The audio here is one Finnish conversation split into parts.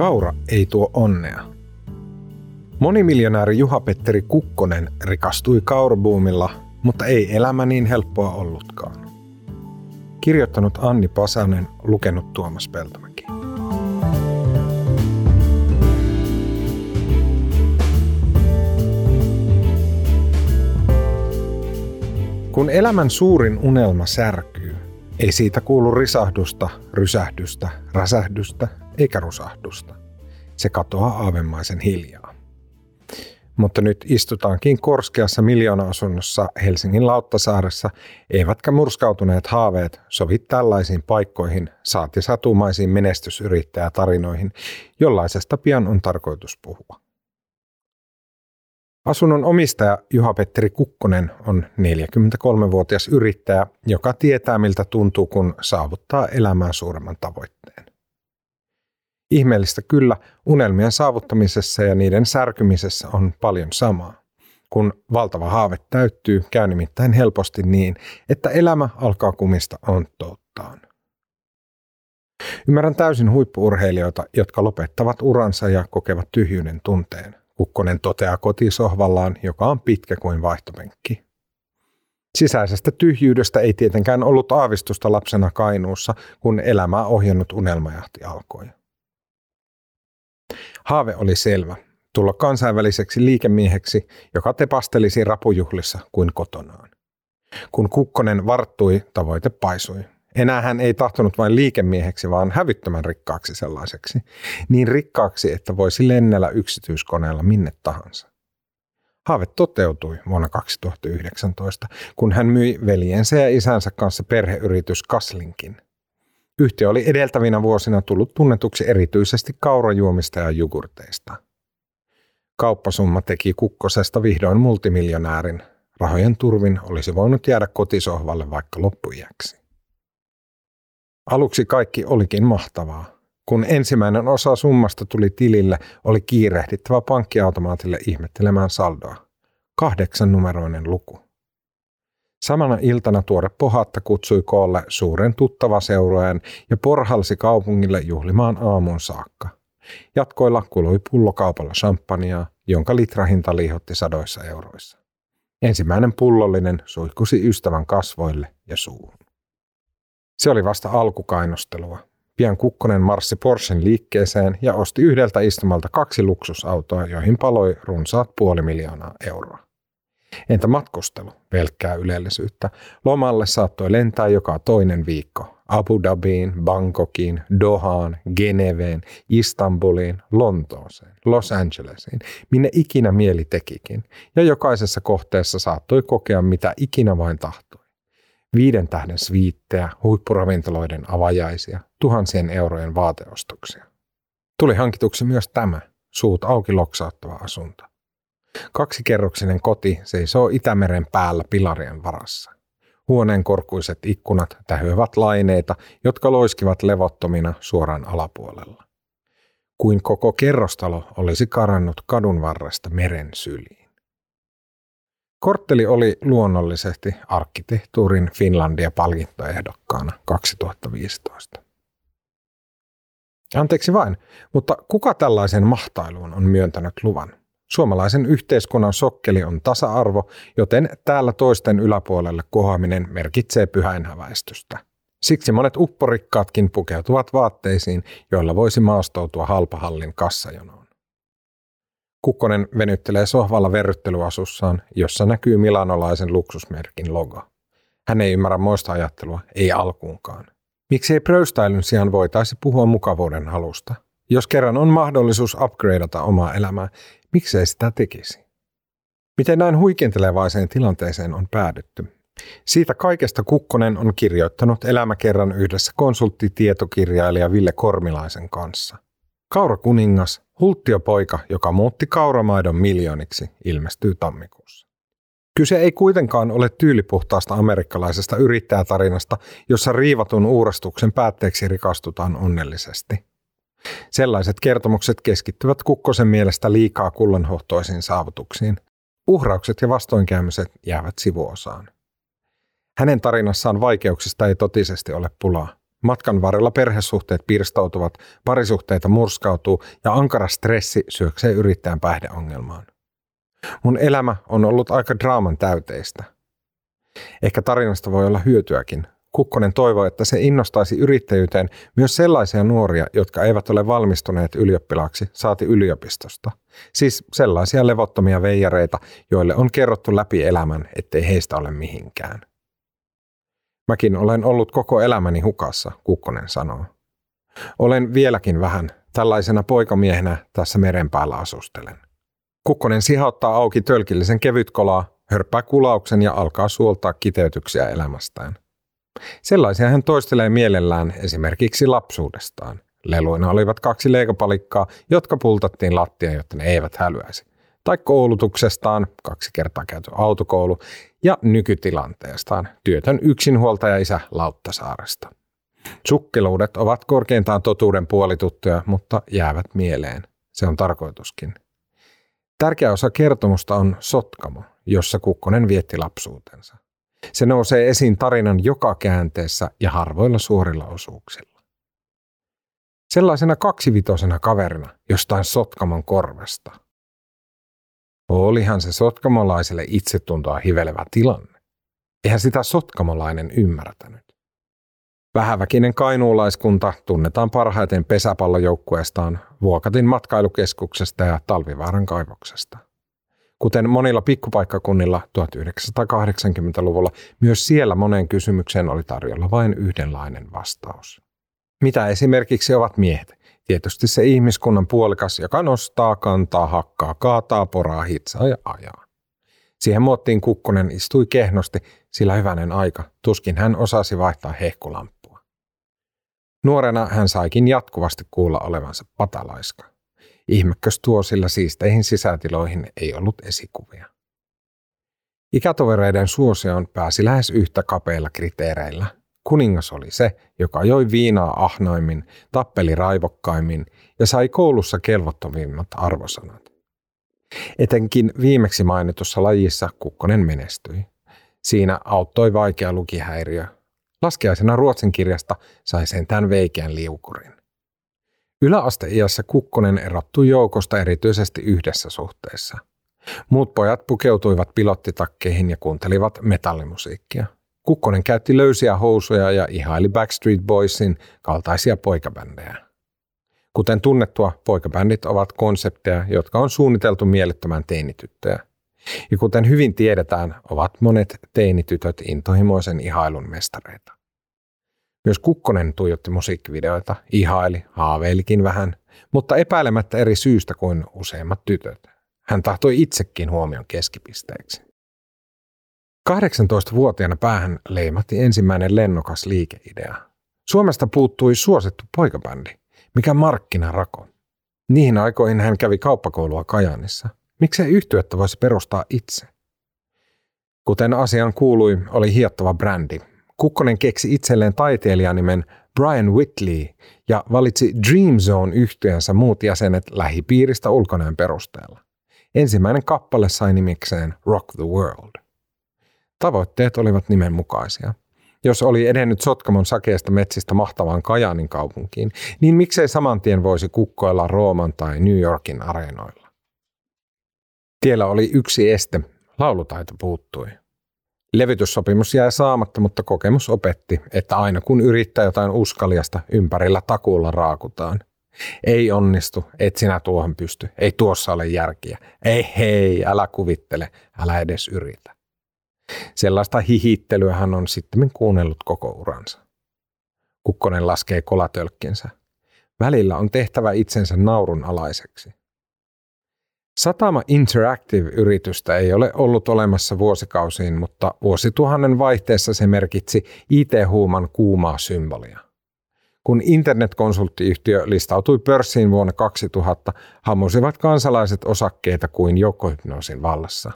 Kaura ei tuo onnea. Monimiljonääri Juha-Petteri Kukkonen rikastui kaurabuumilla, mutta ei elämä niin helppoa ollutkaan. Kirjoittanut Anni Pasanen, lukenut Tuomas Peltomäki. Kun elämän suurin unelma särkyy, ei siitä kuulu risahdusta, rysähdystä, räsähdystä eikä rusahdusta. Se katoaa aavemaisen hiljaa. Mutta nyt istutaankin korskeassa miljoona-asunnossa Helsingin Lauttasaaressa, eivätkä murskautuneet haaveet sovi tällaisiin paikkoihin, saati satumaisiin menestysyrittäjätarinoihin, jollaisesta pian on tarkoitus puhua. Asunnon omistaja Juha-Petteri Kukkonen on 43-vuotias yrittäjä, joka tietää miltä tuntuu, kun saavuttaa elämään suuremman tavoitteen. Ihmeellistä kyllä, unelmien saavuttamisessa ja niiden särkymisessä on paljon samaa. Kun valtava haave täyttyy, käy nimittäin helposti niin, että elämä alkaa kumista onttouttaan. Ymmärrän täysin huippuurheilijoita, jotka lopettavat uransa ja kokevat tyhjyyden tunteen. Kukkonen toteaa kotisohvallaan, joka on pitkä kuin vaihtopenkki. Sisäisestä tyhjyydestä ei tietenkään ollut aavistusta lapsena Kainuussa, kun elämää ohjannut unelmajahti alkoi. Haave oli selvä, tulla kansainväliseksi liikemieheksi, joka tepastelisi rapujuhlissa kuin kotonaan. Kun Kukkonen varttui, tavoite paisui. Enää hän ei tahtonut vain liikemieheksi, vaan hävyttömän rikkaaksi sellaiseksi. Niin rikkaaksi, että voisi lennellä yksityiskoneella minne tahansa. Haave toteutui vuonna 2019, kun hän myi veljensä ja isänsä kanssa perheyritys Kaslinkin. Yhtiö oli edeltävinä vuosina tullut tunnetuksi erityisesti kaurajuomista ja jogurteista. Kauppasumma teki Kukkosesta vihdoin multimiljonäärin. Rahojen turvin olisi voinut jäädä kotisohvalle vaikka loppujäksi. Aluksi kaikki olikin mahtavaa. Kun ensimmäinen osa summasta tuli tilille, oli kiirehdittävä pankkiautomaatille ihmettelemään saldoa. Kahdeksan numeroinen luku. Samana iltana tuore pohatta kutsui koolle suuren tuttava seurojen ja porhalsi kaupungille juhlimaan aamun saakka. Jatkoilla kului pullokaupalla champagnea, jonka litrahinta liihotti sadoissa euroissa. Ensimmäinen pullollinen suihkusi ystävän kasvoille ja suuhun. Se oli vasta alkukainostelua. Pian Kukkonen marssi Porschen liikkeeseen ja osti yhdeltä istumalta kaksi luksusautoa, joihin paloi runsaat puoli miljoonaa euroa. Entä matkustelu? Pelkkää ylellisyyttä. Lomalle saattoi lentää joka toinen viikko. Abu Dhabiin, Bangkokiin, Dohaan, Geneveen, Istanbuliin, Lontooseen, Los Angelesiin, minne ikinä mieli tekikin. Ja jokaisessa kohteessa saattoi kokea mitä ikinä vain tahtoi viiden tähden sviittejä, huippuravintoloiden avajaisia, tuhansien eurojen vaateostoksia. Tuli hankituksi myös tämä, suut auki loksauttava asunto. Kaksikerroksinen koti seisoo Itämeren päällä pilarien varassa. Huoneen korkuiset ikkunat tähyävät laineita, jotka loiskivat levottomina suoraan alapuolella. Kuin koko kerrostalo olisi karannut kadun varresta meren syliin. Kortteli oli luonnollisesti arkkitehtuurin Finlandia-palkintoehdokkaana 2015. Anteeksi vain, mutta kuka tällaisen mahtailuun on myöntänyt luvan? Suomalaisen yhteiskunnan sokkeli on tasa-arvo, joten täällä toisten yläpuolelle kohoaminen merkitsee pyhäinhäväistystä. Siksi monet upporikkaatkin pukeutuvat vaatteisiin, joilla voisi maastoutua halpahallin kassajonoon. Kukkonen venyttelee sohvalla verryttelyasussaan, jossa näkyy milanolaisen luksusmerkin logo. Hän ei ymmärrä moista ajattelua, ei alkuunkaan. Miksi ei pröystäilyn sijaan voitaisi puhua mukavuuden halusta? Jos kerran on mahdollisuus upgradeata omaa elämää, miksei sitä tekisi? Miten näin huikentelevaiseen tilanteeseen on päädytty? Siitä kaikesta Kukkonen on kirjoittanut elämäkerran yhdessä konsulttitietokirjailija Ville Kormilaisen kanssa. Kaura kuningas Hulttiopoika, joka muutti kauramaidon miljooniksi, ilmestyy tammikuussa. Kyse ei kuitenkaan ole tyylipuhtaasta amerikkalaisesta yrittäjätarinasta, jossa riivatun uurastuksen päätteeksi rikastutaan onnellisesti. Sellaiset kertomukset keskittyvät Kukkosen mielestä liikaa kullanhohtoisiin saavutuksiin. Uhraukset ja vastoinkäymiset jäävät sivuosaan. Hänen tarinassaan vaikeuksista ei totisesti ole pulaa. Matkan varrella perhesuhteet pirstoutuvat, parisuhteita murskautuu ja ankara stressi syöksee yrittäjän päihdeongelmaan. Mun elämä on ollut aika draaman täyteistä. Ehkä tarinasta voi olla hyötyäkin. Kukkonen toivoi, että se innostaisi yrittäjyyteen myös sellaisia nuoria, jotka eivät ole valmistuneet ylioppilaaksi, saati yliopistosta. Siis sellaisia levottomia veijareita, joille on kerrottu läpi elämän, ettei heistä ole mihinkään. Mäkin olen ollut koko elämäni hukassa, Kukkonen sanoo. Olen vieläkin vähän, tällaisena poikamiehenä tässä meren päällä asustelen. Kukkonen sihauttaa auki tölkillisen kevytkolaa, hörppää kulauksen ja alkaa suoltaa kiteytyksiä elämästään. Sellaisia hän toistelee mielellään esimerkiksi lapsuudestaan. Leluina olivat kaksi leikopalikkaa, jotka pultattiin lattia, jotta ne eivät hälyäisi. Tai koulutuksestaan, kaksi kertaa käyty autokoulu, ja nykytilanteestaan, työtön yksinhuoltaja isä Lauttasaaresta. Sukkeluudet ovat korkeintaan totuuden puolituttuja, mutta jäävät mieleen. Se on tarkoituskin. Tärkeä osa kertomusta on Sotkamo, jossa Kukkonen vietti lapsuutensa. Se nousee esiin tarinan joka käänteessä ja harvoilla suorilla osuuksilla. Sellaisena kaksivitosena kaverina jostain Sotkamon korvesta. Olihan se sotkamolaiselle itsetuntoa hivelevä tilanne. Eihän sitä sotkamolainen ymmärtänyt. Vähäväkinen kainuulaiskunta tunnetaan parhaiten pesäpallojoukkueestaan Vuokatin matkailukeskuksesta ja Talvivaaran kaivoksesta. Kuten monilla pikkupaikkakunnilla 1980-luvulla, myös siellä moneen kysymykseen oli tarjolla vain yhdenlainen vastaus. Mitä esimerkiksi ovat miehet? Tietysti se ihmiskunnan puolikas, joka nostaa, kantaa, hakkaa, kaataa, poraa, hitsaa ja ajaa. Siihen muottiin Kukkonen istui kehnosti, sillä hyvänen aika, tuskin hän osasi vaihtaa hehkulamppua. Nuorena hän saikin jatkuvasti kuulla olevansa patalaiska. Ihmekkös tuo, sillä siisteihin sisätiloihin ei ollut esikuvia. Ikätovereiden suosioon pääsi lähes yhtä kapeilla kriteereillä. Kuningas oli se, joka joi viinaa ahnoimmin, tappeli raivokkaimmin ja sai koulussa kelvottomimmat arvosanat. Etenkin viimeksi mainitussa lajissa Kukkonen menestyi. Siinä auttoi vaikea lukihäiriö. Laskiaisena ruotsin kirjasta sai sen tämän veikeän liukurin. Yläasteiässä Kukkonen erottui joukosta erityisesti yhdessä suhteessa. Muut pojat pukeutuivat pilottitakkeihin ja kuuntelivat metallimusiikkia. Kukkonen käytti löysiä housuja ja ihaili Backstreet Boysin kaltaisia poikabändejä. Kuten tunnettua, poikabändit ovat konsepteja, jotka on suunniteltu miellyttämään teinityttöjä. Ja kuten hyvin tiedetään, ovat monet teinitytöt intohimoisen ihailun mestareita. Myös Kukkonen tuijotti musiikkivideoita, ihaili, haaveilikin vähän, mutta epäilemättä eri syystä kuin useimmat tytöt. Hän tahtoi itsekin huomion keskipisteeksi. 18-vuotiaana päähän leimatti ensimmäinen lennokas liikeidea. Suomesta puuttui suosittu poikabändi, mikä markkinarako. Niihin aikoihin hän kävi kauppakoulua Kajanissa. Miksei yhtyettä voisi perustaa itse? Kuten asian kuului, oli hiettava brändi, Kukkonen keksi itselleen taiteilijanimen Brian Whitley ja valitsi Dream Zone yhtyensä muut jäsenet lähipiiristä ulkonäön perusteella. Ensimmäinen kappale sai nimikseen Rock the World. Tavoitteet olivat nimenmukaisia. Jos oli edennyt Sotkamon sakeesta metsistä mahtavaan Kajaanin kaupunkiin, niin miksei saman tien voisi kukkoilla Rooman tai New Yorkin areenoilla. Tiellä oli yksi este, laulutaito puuttui. Levytyssopimus jäi saamatta, mutta kokemus opetti, että aina kun yrittää jotain uskaliasta, ympärillä takuulla raakutaan. Ei onnistu, et sinä tuohon pysty, ei tuossa ole järkiä. Ei hei, älä kuvittele, älä edes yritä. Sellaista hihittelyä hän on sitten kuunnellut koko uransa. Kukkonen laskee kolatölkkinsä. Välillä on tehtävä itsensä naurun alaiseksi. Satama Interactive-yritystä ei ole ollut olemassa vuosikausiin, mutta vuosituhannen vaihteessa se merkitsi IT-huuman kuumaa symbolia. Kun internetkonsulttiyhtiö listautui pörssiin vuonna 2000, hammusivat kansalaiset osakkeita kuin joukkohypnoosin vallassa.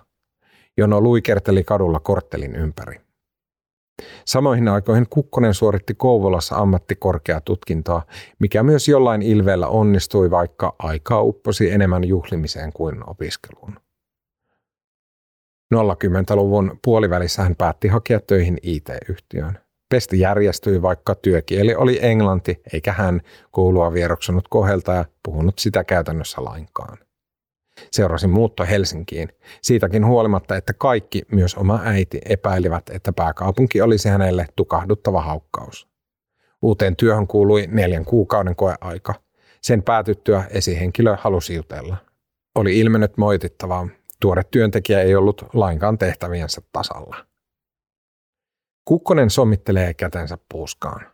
Jono luikerteli kadulla korttelin ympäri. Samoihin aikoihin Kukkonen suoritti Kouvolassa ammattikorkeatutkintoa, mikä myös jollain ilveellä onnistui, vaikka aikaa upposi enemmän juhlimiseen kuin opiskeluun. 0-10-luvun puolivälissä hän päätti hakea töihin IT-yhtiöön. Pesti järjestyi, vaikka työkieli oli englanti, eikä hän koulua vieroksunut kohelta ja puhunut sitä käytännössä lainkaan. Seurasi muutto Helsinkiin, siitäkin huolimatta, että kaikki, myös oma äiti, epäilivät, että pääkaupunki olisi hänelle tukahduttava haukkaus. Uuteen työhön kuului neljän kuukauden koeaika. Sen päätyttyä esihenkilö halusi jutella. Oli ilmennyt moitittavaa. Tuore työntekijä ei ollut lainkaan tehtäviensä tasalla. Kukkonen sommittelee kätensä puuskaan.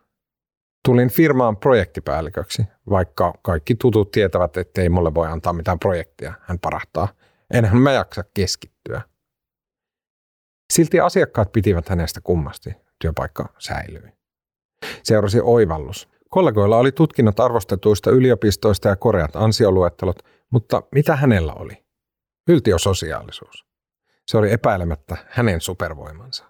Tulin firmaan projektipäälliköksi, vaikka kaikki tutut tietävät, ettei mulle voi antaa mitään projektia, hän parahtaa. Enhän mä jaksa keskittyä. Silti asiakkaat pitivät hänestä kummasti. Työpaikka säilyi. Seurasi oivallus. Kollegoilla oli tutkinnot arvostetuista yliopistoista ja koreat ansioluettelot, mutta mitä hänellä oli? Yltiososiaalisuus. Se oli epäilemättä hänen supervoimansa.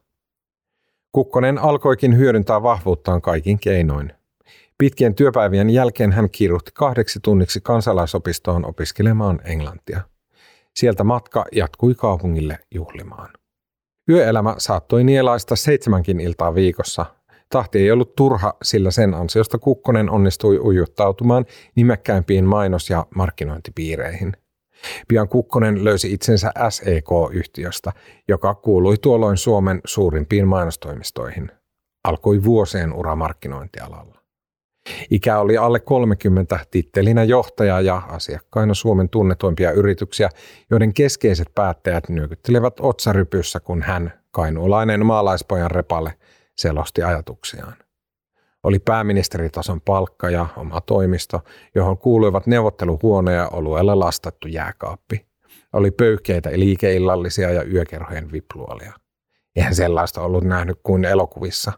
Kukkonen alkoikin hyödyntää vahvuuttaan kaikin keinoin. Pitkien työpäivien jälkeen hän kiiruhti kahdeksi tunniksi kansalaisopistoon opiskelemaan englantia. Sieltä matka jatkui kaupungille juhlimaan. Yöelämä saattoi nielaista seitsemänkin iltaa viikossa. Tahti ei ollut turha, sillä sen ansiosta Kukkonen onnistui ujuttautumaan nimekkäimpiin mainos- ja markkinointipiireihin. Pian Kukkonen löysi itsensä SEK-yhtiöstä, joka kuului tuolloin Suomen suurimpiin mainostoimistoihin. Alkoi vuosien ura markkinointialalla. Ikä oli alle 30, tittelinä johtaja ja asiakkaina Suomen tunnetuimpia yrityksiä, joiden keskeiset päättäjät nyökyttelevät otsarypyssä, kun hän, kainuulainen maalaispojan repalle, selosti ajatuksiaan. Oli pääministeritason palkka ja oma toimisto, johon kuuluivat neuvotteluhuone ja oluella lastattu jääkaappi. Oli pöyhkeitä liikeillallisia ja yökerhojen vipluolia. Eihän sellaista ollut nähnyt kuin elokuvissa.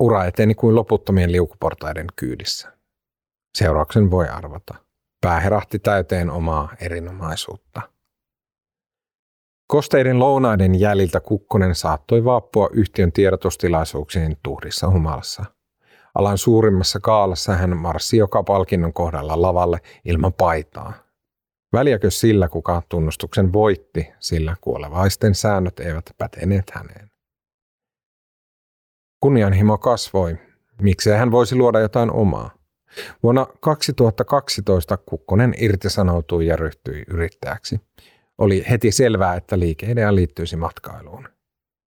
Ura eteni kuin loputtomien liukuportaiden kyydissä. Seurauksen voi arvata. Pää herahti täyteen omaa erinomaisuutta. Kosteiden lounaiden jäljiltä Kukkonen saattoi vaappua yhtiön tiedotustilaisuuksiin tuhdissa humalassa – Alan suurimmassa kaalassa hän marssi joka palkinnon kohdalla lavalle ilman paitaa. Väliäkö sillä, kuka tunnustuksen voitti, sillä kuolevaisten säännöt eivät päteneet häneen. Kunnianhimo kasvoi. Miksei hän voisi luoda jotain omaa? Vuonna 2012 Kukkonen irtisanoutui ja ryhtyi yrittäjäksi. Oli heti selvää, että liikeidea liittyisi matkailuun.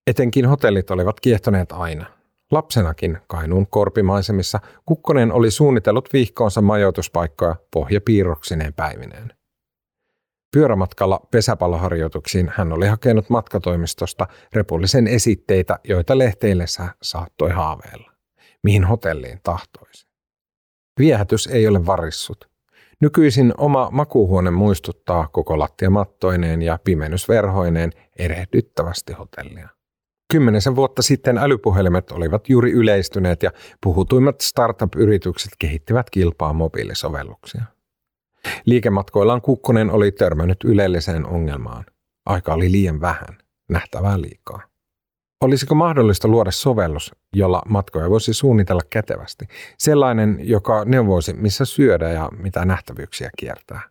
Etenkin hotellit olivat kiehtoneet aina – Lapsenakin Kainuun korpimaisemissa Kukkonen oli suunnitellut vihkoonsa majoituspaikkoja pohjapiirroksineen päivineen. Pyörämatkalla pesäpalloharjoituksiin hän oli hakenut matkatoimistosta repullisen esitteitä, joita lehteillessä saattoi haaveilla. Mihin hotelliin tahtoisi. Viehätys ei ole varissut. Nykyisin oma makuuhuone muistuttaa koko lattiamattoineen ja pimennysverhoineen erehdyttävästi hotellia. Kymmenisen vuotta sitten älypuhelimet olivat juuri yleistyneet ja puhutuimmat startup-yritykset kehittivät kilpaa mobiilisovelluksia. Liikematkoillaan Kukkonen oli törmännyt ylelliseen ongelmaan. Aika oli liian vähän, nähtävää liikaa. Olisiko mahdollista luoda sovellus, jolla matkoja voisi suunnitella kätevästi? Sellainen, joka neuvoisi, missä syödä ja mitä nähtävyyksiä kiertää.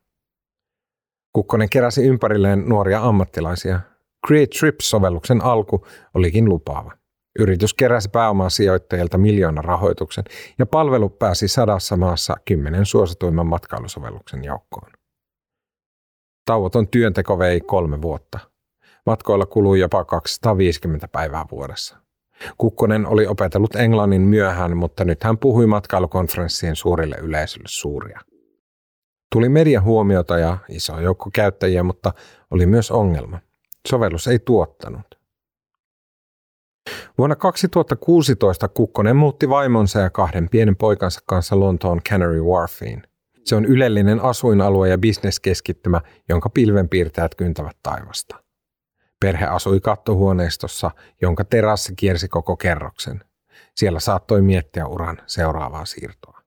Kukkonen keräsi ympärilleen nuoria ammattilaisia, Create Trips-sovelluksen alku olikin lupaava. Yritys keräsi pääomaa sijoittajilta miljoonan rahoituksen ja palvelu pääsi sadassa maassa kymmenen suosituimman matkailusovelluksen joukkoon. Tauoton työnteko vei kolme vuotta. Matkoilla kului jopa 250 päivää vuodessa. Kukkonen oli opetellut englannin myöhään, mutta nyt hän puhui matkailukonferenssien suurille yleisölle suuria. Tuli median huomiota ja iso joukko käyttäjiä, mutta oli myös ongelma – Sovellus ei tuottanut. Vuonna 2016 Kukkonen muutti vaimonsa ja kahden pienen poikansa kanssa Lontoon Canary Wharfiin. Se on ylellinen asuinalue ja bisneskeskittymä, jonka pilvenpiirtäjät kyntävät taivasta. Perhe asui kattohuoneistossa, jonka terassi kiersi koko kerroksen. Siellä saattoi miettiä uran seuraavaa siirtoa.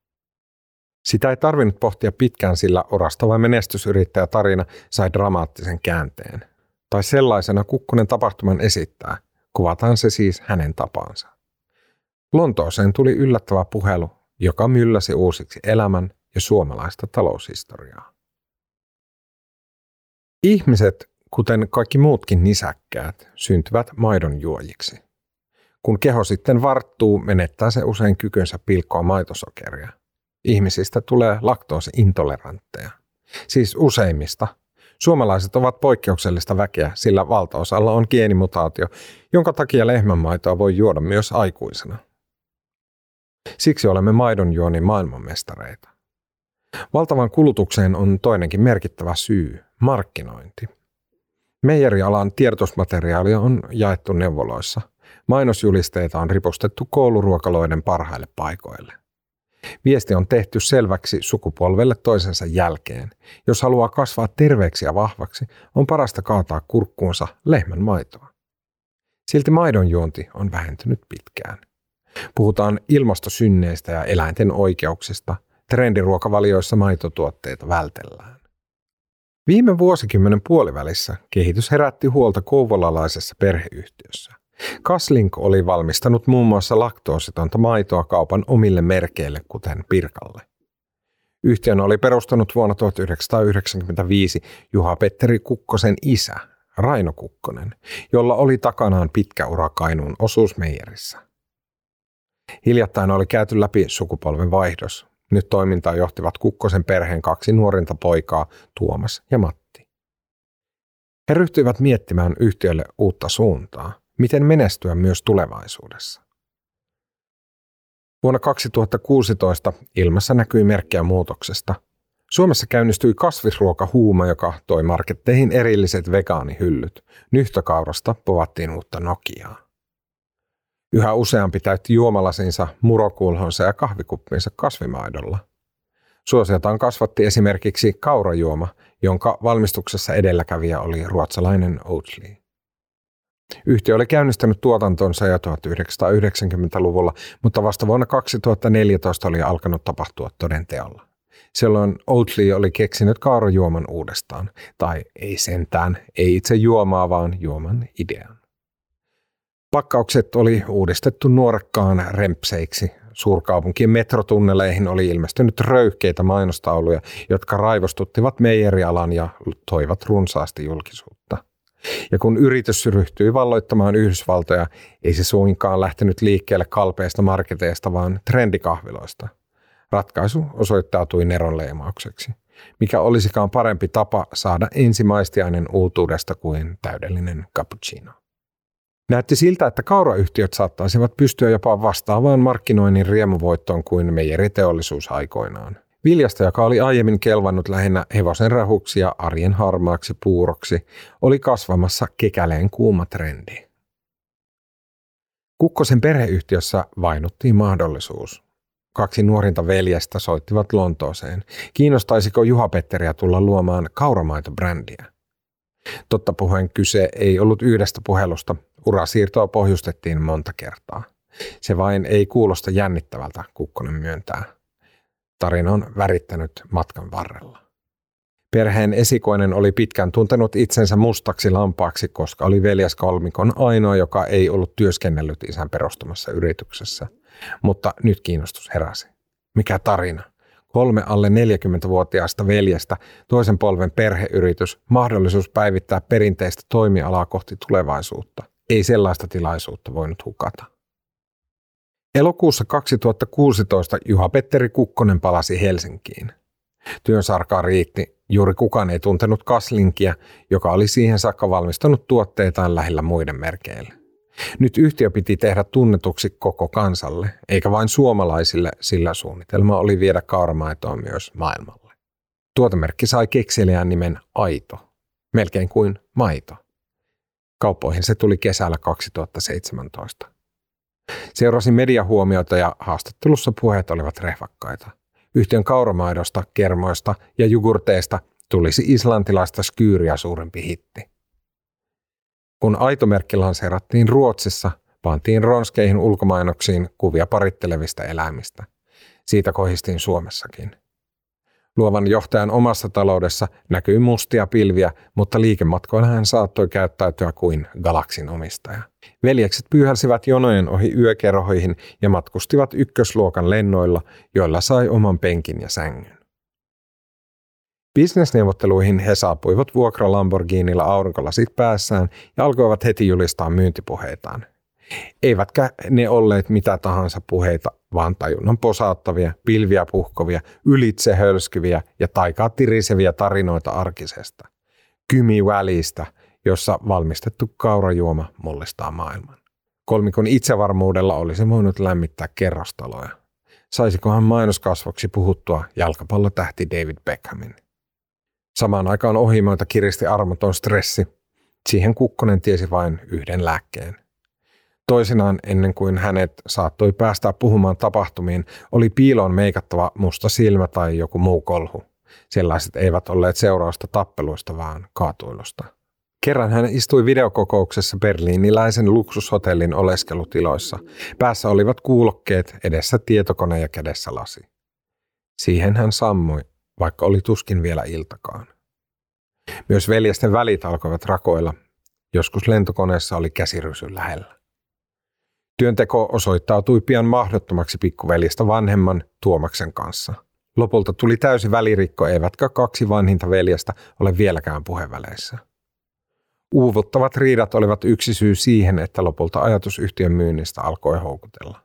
Sitä ei tarvinnut pohtia pitkään, sillä orastava menestysyrittäjä tarina sai dramaattisen käänteen tai sellaisena Kukkonen tapahtuman esittää, kuvataan se siis hänen tapaansa. Lontooseen tuli yllättävä puhelu, joka mylläsi uusiksi elämän ja suomalaista taloushistoriaa. Ihmiset, kuten kaikki muutkin nisäkkäät, syntyvät maidon juojiksi. Kun keho sitten varttuu, menettää se usein kykynsä pilkkoa maitosokeria. Ihmisistä tulee laktoosiintolerantteja. Siis useimmista. Suomalaiset ovat poikkeuksellista väkeä, sillä valtaosalla on geenimutaatio, jonka takia lehmänmaitoa voi juoda myös aikuisena. Siksi olemme maidonjuonin maailmanmestareita. Valtavan kulutukseen on toinenkin merkittävä syy, markkinointi. Meijerialan tiedotusmateriaalia on jaettu neuvoloissa. Mainosjulisteita on ripustettu kouluruokaloiden parhaille paikoille. Viesti on tehty selväksi sukupolvelle toisensa jälkeen. Jos haluaa kasvaa terveeksi ja vahvaksi, on parasta kaataa kurkkuunsa lehmän maitoa. Silti maidon juonti on vähentynyt pitkään. Puhutaan ilmastosynneistä ja eläinten oikeuksista. Trendiruokavalioissa maitotuotteita vältellään. Viime vuosikymmenen puolivälissä kehitys herätti huolta kouvolalaisessa perheyhtiössä. Kaslink oli valmistanut muun muassa laktoositonta maitoa kaupan omille merkeille, kuten Pirkalle. Yhtiön oli perustanut vuonna 1995 Juha-Petteri Kukkosen isä, Raino Kukkonen, jolla oli takanaan pitkä ura Kainuun osuusmeijerissä. Hiljattain oli käyty läpi sukupolven vaihdos. Nyt toimintaa johtivat Kukkosen perheen kaksi nuorinta poikaa, Tuomas ja Matti. He ryhtyivät miettimään yhtiölle uutta suuntaa, miten menestyä myös tulevaisuudessa. Vuonna 2016 ilmassa näkyi merkkejä muutoksesta. Suomessa käynnistyi kasvisruokahuuma, joka toi marketteihin erilliset vegaanihyllyt. Nyhtökaurasta povattiin uutta Nokiaa. Yhä useampi täytti juomalasinsa, murokulhonsa ja kahvikuppinsa kasvimaidolla. Suosiotaan kasvatti esimerkiksi kaurajuoma, jonka valmistuksessa edelläkävijä oli ruotsalainen Oatly. Yhtiö oli käynnistänyt tuotantonsa jo 1990-luvulla, mutta vasta vuonna 2014 oli alkanut tapahtua todenteolla. Silloin Oatly oli keksinyt kaurajuoman uudestaan, tai ei sentään, ei itse juomaa, vaan juoman idean. Pakkaukset oli uudistettu nuorekkaan rempseiksi. Suurkaupunkien metrotunneleihin oli ilmestynyt röyhkeitä mainostauluja, jotka raivostuttivat meijerialan ja toivat runsaasti julkisuutta. Ja kun yritys ryhtyi valloittamaan Yhdysvaltoja, ei se suinkaan lähtenyt liikkeelle kalpeista marketeista, vaan trendikahviloista. Ratkaisu osoittautui neronleimaukseksi. Mikä olisikaan parempi tapa saada ensimaistiainen uutuudesta kuin täydellinen cappuccino. Näytti siltä, että kaurayhtiöt saattaisivat pystyä jopa vastaavaan markkinoinnin riemuvoittoon kuin meijeriteollisuus aikoinaan. Viljasta, joka oli aiemmin kelvannut lähinnä hevosen rahuksi ja arjen harmaaksi puuroksi, oli kasvamassa kekäleen kuuma trendi. Kukkosen perheyhtiössä vainuttiin mahdollisuus. Kaksi nuorinta veljestä soittivat Lontooseen. Kiinnostaisiko Juha-Petteriä tulla luomaan kauramaitobrändiä? Totta puheen kyse ei ollut yhdestä puhelusta. Urasiirtoa pohjustettiin monta kertaa. Se vain ei kuulosta jännittävältä, Kukkonen myöntää. Tarina on värittänyt matkan varrella. Perheen esikoinen oli pitkään tuntenut itsensä mustaksi lampaaksi, koska oli veljeskolmikon ainoa, joka ei ollut työskennellyt isän perustamassa yrityksessä. Mutta nyt kiinnostus heräsi. Mikä tarina? Kolme alle 40-vuotiaasta veljestä, toisen polven perheyritys, mahdollisuus päivittää perinteistä toimialaa kohti tulevaisuutta. Ei sellaista tilaisuutta voinut hukata. Elokuussa 2016 Juha-Petteri Kukkonen palasi Helsinkiin. Työnsarkaa riitti, juuri kukaan ei tuntenut Kaslinkia, joka oli siihen saakka valmistanut tuotteitaan lähellä muiden merkeillä. Nyt yhtiö piti tehdä tunnetuksi koko kansalle, eikä vain suomalaisille, sillä suunnitelma oli viedä kauramaitoa myös maailmalle. Tuotemerkki sai kekseliään nimen Aito, melkein kuin maito. Kauppoihin se tuli kesällä 2017. Seurasin mediahuomiota ja haastattelussa puheet olivat rehvakkaita. Yhtiön kauramaidosta, kermoista ja jogurteista tulisi islantilaista skyyriä suurempi hitti. Kun aitomerkki lanseerattiin Ruotsissa, pantiin ronskeihin ulkomainoksiin kuvia parittelevista eläimistä. Siitä kohistiin Suomessakin. Luovan johtajan omassa taloudessa näkyi mustia pilviä, mutta liikematkoilla hän saattoi käyttäytyä kuin galaksin omistaja. Veljekset pyyhälsivät jonojen ohi yökerhoihin ja matkustivat ykkösluokan lennoilla, joilla sai oman penkin ja sängyn. Bisnesneuvotteluihin he saapuivat vuokra Lamborghinilla aurinkolasit päässään ja alkoivat heti julistaa myyntipuheitaan. Eivätkä ne olleet mitä tahansa puheita, vaan tajunnan posauttavia, pilviä puhkovia, ylitse hölskyviä ja taikaa tiriseviä tarinoita arkisesta. Kymi välistä, jossa valmistettu kaurajuoma mullistaa maailman. Kolmikon itsevarmuudella olisi voinut lämmittää kerrostaloja. Saisikohan mainoskasvoksi puhuttua jalkapallotähti David Beckhamin? Samaan aikaan ohimoita kiristi armoton stressi. Siihen Kukkonen tiesi vain yhden lääkkeen. Toisinaan ennen kuin hänet saattoi päästä puhumaan tapahtumiin, oli piiloon meikattava musta silmä tai joku muu kolhu. Sellaiset eivät olleet seurausta tappeluista, vaan kaatuilusta. Kerran hän istui videokokouksessa berliiniläisen luksushotellin oleskelutiloissa. Päässä olivat kuulokkeet, edessä tietokone ja kädessä lasi. Siihen hän sammui, vaikka oli tuskin vielä iltakaan. Myös veljesten välit alkoivat rakoilla. Joskus lentokoneessa oli käsirysy lähellä. Työnteko osoittautui pian mahdottomaksi pikkuveljestä vanhemman Tuomaksen kanssa. Lopulta tuli täysi välirikko, eivätkä kaksi vanhinta veljestä ole vieläkään puheväleissä. Uuvuttavat riidat olivat yksi syy siihen, että lopulta ajatus yhtiön myynnistä alkoi houkutella.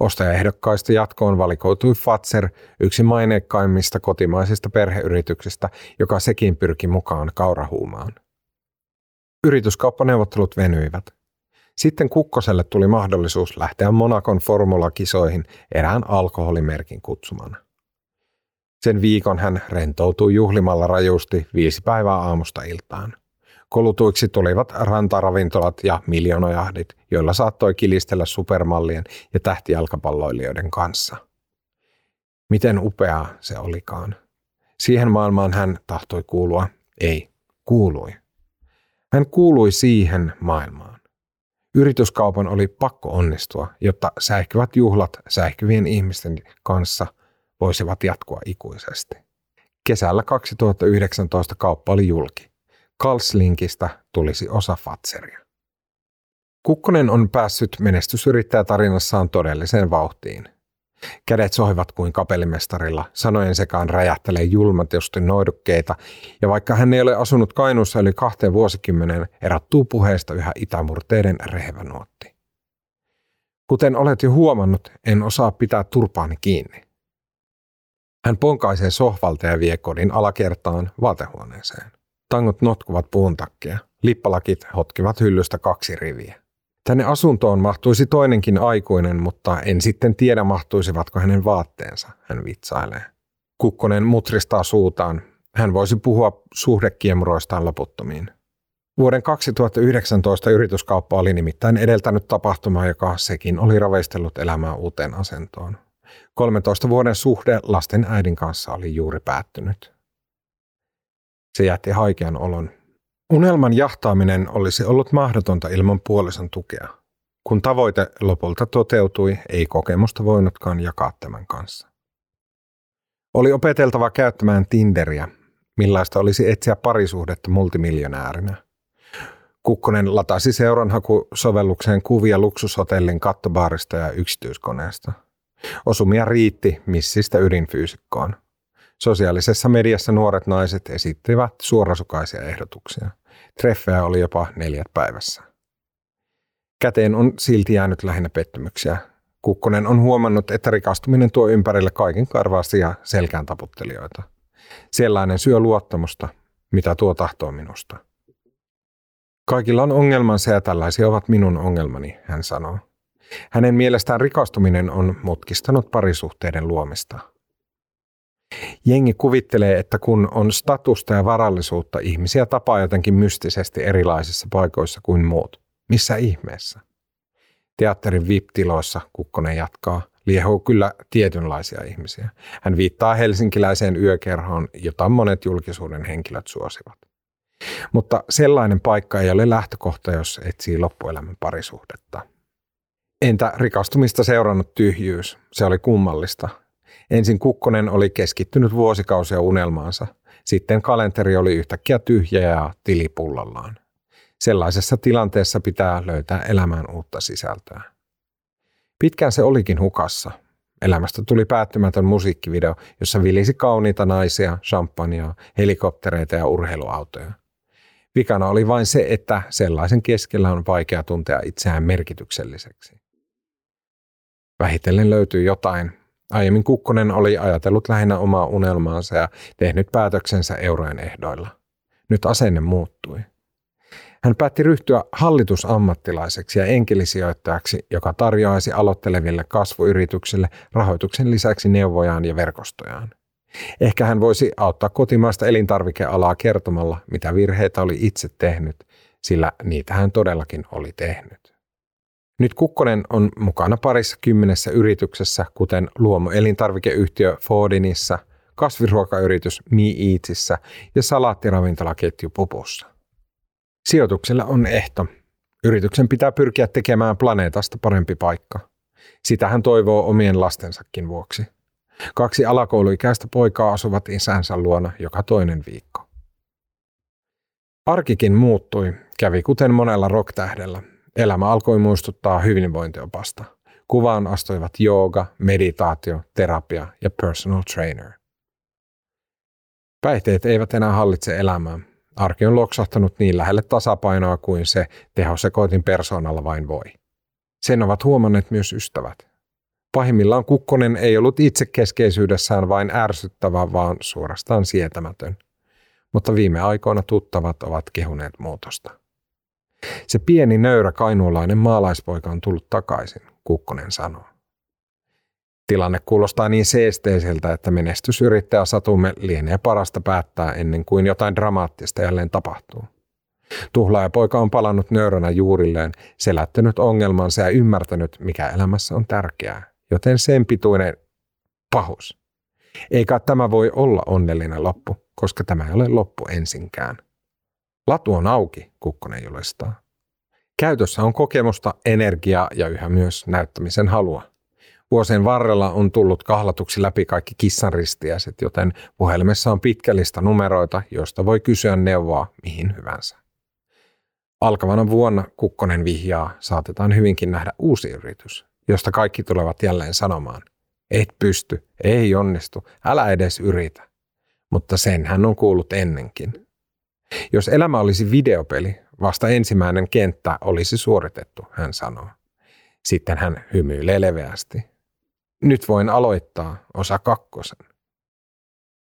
Ostajaehdokkaista jatkoon valikoitui Fatser, yksi maineikkaimmista kotimaisista perheyrityksistä, joka sekin pyrki mukaan kaurahuumaan. Yrityskauppaneuvottelut venyivät. Sitten Kukkoselle tuli mahdollisuus lähteä Monakon formulakisoihin erään alkoholimerkin kutsumana. Sen viikon hän rentoutui juhlimalla rajusti viisi päivää aamusta iltaan. Kolutuiksi tulivat rantaravintolat ja miljonojahdit, joilla saattoi kilistellä supermallien ja tähtijalkapalloilijoiden kanssa. Miten upeaa se olikaan. Siihen maailmaan hän tahtoi kuulua. Ei, kuului. Hän kuului siihen maailmaan. Yrityskaupan oli pakko onnistua, jotta säihkyvät juhlat säihkyvien ihmisten kanssa voisivat jatkua ikuisesti. Kesällä 2019 kauppa oli julki. Kalslinkista tulisi osa Fatseria. Kukkonen on päässyt menestysyrittäjätarinassaan todelliseen vauhtiin. Kädet sohivat kuin kapellimestarilla, sanojen sekaan räjähtelee julmatiusti noidukkeita, ja vaikka hän ei ole asunut Kainuussa yli kahteen vuosikymmeneen, erottuu puheesta yhä itämurteiden rehevä nuotti. Kuten olet jo huomannut, en osaa pitää turpaani kiinni. Hän ponkaisee sohvalta ja vie kodin alakertaan vaatehuoneeseen. Tangot notkuvat puun takkia. Lippalakit hotkivat hyllystä kaksi riviä. Tänne asuntoon mahtuisi toinenkin aikuinen, mutta en sitten tiedä mahtuisivatko hänen vaatteensa, hän vitsailee. Kukkonen mutristaa suutaan. Hän voisi puhua suhdekiemuroistaan loputtomiin. Vuoden 2019 yrityskauppa oli nimittäin edeltänyt tapahtumaa, joka sekin oli raveistellut elämää uuteen asentoon. 13 vuoden suhde lasten äidin kanssa oli juuri päättynyt. Se jätti haikean olon. Unelman jahtaaminen olisi ollut mahdotonta ilman puolison tukea. Kun tavoite lopulta toteutui, ei kokemusta voinutkaan jakaa tämän kanssa. Oli opeteltava käyttämään Tinderiä, millaista olisi etsiä parisuhdetta multimiljonäärinä. Kukkonen latasi seuranhakusovellukseen kuvia luksushotellin kattobaarista ja yksityiskoneesta. Osumia riitti missistä ydinfyysikkoon. Sosiaalisessa mediassa nuoret naiset esittivät suorasukaisia ehdotuksia. Treffejä oli jopa neljät päivässä. Käteen on silti jäänyt lähinnä pettymyksiä. Kukkonen on huomannut, että rikastuminen tuo ympärille kaiken karvaasti ja selkään taputtelijoita. Sellainen syö luottamusta, mitä tuo tahtoo minusta. Kaikilla on ongelmansa ja tällaisia ovat minun ongelmani, hän sanoo. Hänen mielestään rikastuminen on mutkistanut parisuhteiden luomista – Jengi kuvittelee, että kun on statusta ja varallisuutta, ihmisiä tapaa jotenkin mystisesti erilaisissa paikoissa kuin muut. Missä ihmeessä? Teatterin VIP-tiloissa, Kukkonen jatkaa, liehuu kyllä tietynlaisia ihmisiä. Hän viittaa helsinkiläiseen yökerhoon, jota monet julkisuuden henkilöt suosivat. Mutta sellainen paikka ei ole lähtökohta, jos etsii loppuelämän parisuhdetta. Entä rikastumista seurannut tyhjyys? Se oli kummallista. Ensin Kukkonen oli keskittynyt vuosikausia unelmaansa. Sitten kalenteri oli yhtäkkiä tyhjä ja tilipullallaan. Sellaisessa tilanteessa pitää löytää elämään uutta sisältöä. Pitkään se olikin hukassa. Elämästä tuli päättymätön musiikkivideo, jossa vilisi kauniita naisia, champagnea, helikoptereita ja urheiluautoja. Vikana oli vain se, että sellaisen keskellä on vaikea tuntea itseään merkitykselliseksi. Vähitellen löytyi jotain. Aiemmin Kukkonen oli ajatellut lähinnä omaa unelmaansa ja tehnyt päätöksensä eurojen ehdoilla. Nyt asenne muuttui. Hän päätti ryhtyä hallitusammattilaiseksi ja enkelisijoittajaksi, joka tarjoaisi aloitteleville kasvuyrityksille rahoituksen lisäksi neuvojaan ja verkostojaan. Ehkä hän voisi auttaa kotimaista elintarvikealaa kertomalla, mitä virheitä oli itse tehnyt, sillä niitä hän todellakin oli tehnyt. Nyt Kukkonen on mukana parissa kymmenessä yrityksessä, kuten luomu-elintarvikeyhtiö Fordinissa, kasviruokayritys Me Eatsissä ja salaattiravintolaketju Pupussa. Sijoituksella on ehto. Yrityksen pitää pyrkiä tekemään planeetasta parempi paikka. Sitä hän toivoo omien lastensakin vuoksi. Kaksi alakouluikäistä poikaa asuvat isänsä luona joka toinen viikko. Arkikin muuttui, kävi kuten monella rocktähdellä. Elämä alkoi muistuttaa hyvinvointiopasta. Kuvaan astuivat jooga, meditaatio, terapia ja personal trainer. Päihteet eivät enää hallitse elämää. Arki on loksahtanut niin lähelle tasapainoa kuin se tehosekoitin persoonalla vain voi. Sen ovat huomanneet myös ystävät. Pahimmillaan Kukkonen ei ollut itsekeskeisyydessään vain ärsyttävä, vaan suorastaan sietämätön. Mutta viime aikoina tuttavat ovat kehuneet muutosta. Se pieni nöyrä kainuulainen maalaispoika on tullut takaisin, Kukkonen sanoo. Tilanne kuulostaa niin seesteiseltä, että menestysyrittäjä Satumme lienee parasta päättää ennen kuin jotain dramaattista jälleen tapahtuu. Tuhlaajapoika on palannut nöyränä juurilleen, selättänyt ongelmansa ja ymmärtänyt, mikä elämässä on tärkeää, joten sen pituinen pahus. Eikä tämä voi olla onnellinen loppu, koska tämä ei ole loppu ensinkään. Latu on auki, Kukkonen julistaa. Käytössä on kokemusta, energiaa ja yhä myös näyttämisen halua. Vuosien varrella on tullut kahlatuksi läpi kaikki kissanristiäiset, joten puhelimessa on pitkä lista numeroita, joista voi kysyä neuvoa mihin hyvänsä. Alkavana vuonna Kukkonen vihjaa saatetaan hyvinkin nähdä uusi yritys, josta kaikki tulevat jälleen sanomaan, et pysty, ei onnistu, älä edes yritä. Mutta sen hän on kuullut ennenkin. Jos elämä olisi videopeli, vasta ensimmäinen kenttä olisi suoritettu, hän sanoo. Sitten hän hymyilee leveästi. Nyt voin aloittaa osa kakkosen.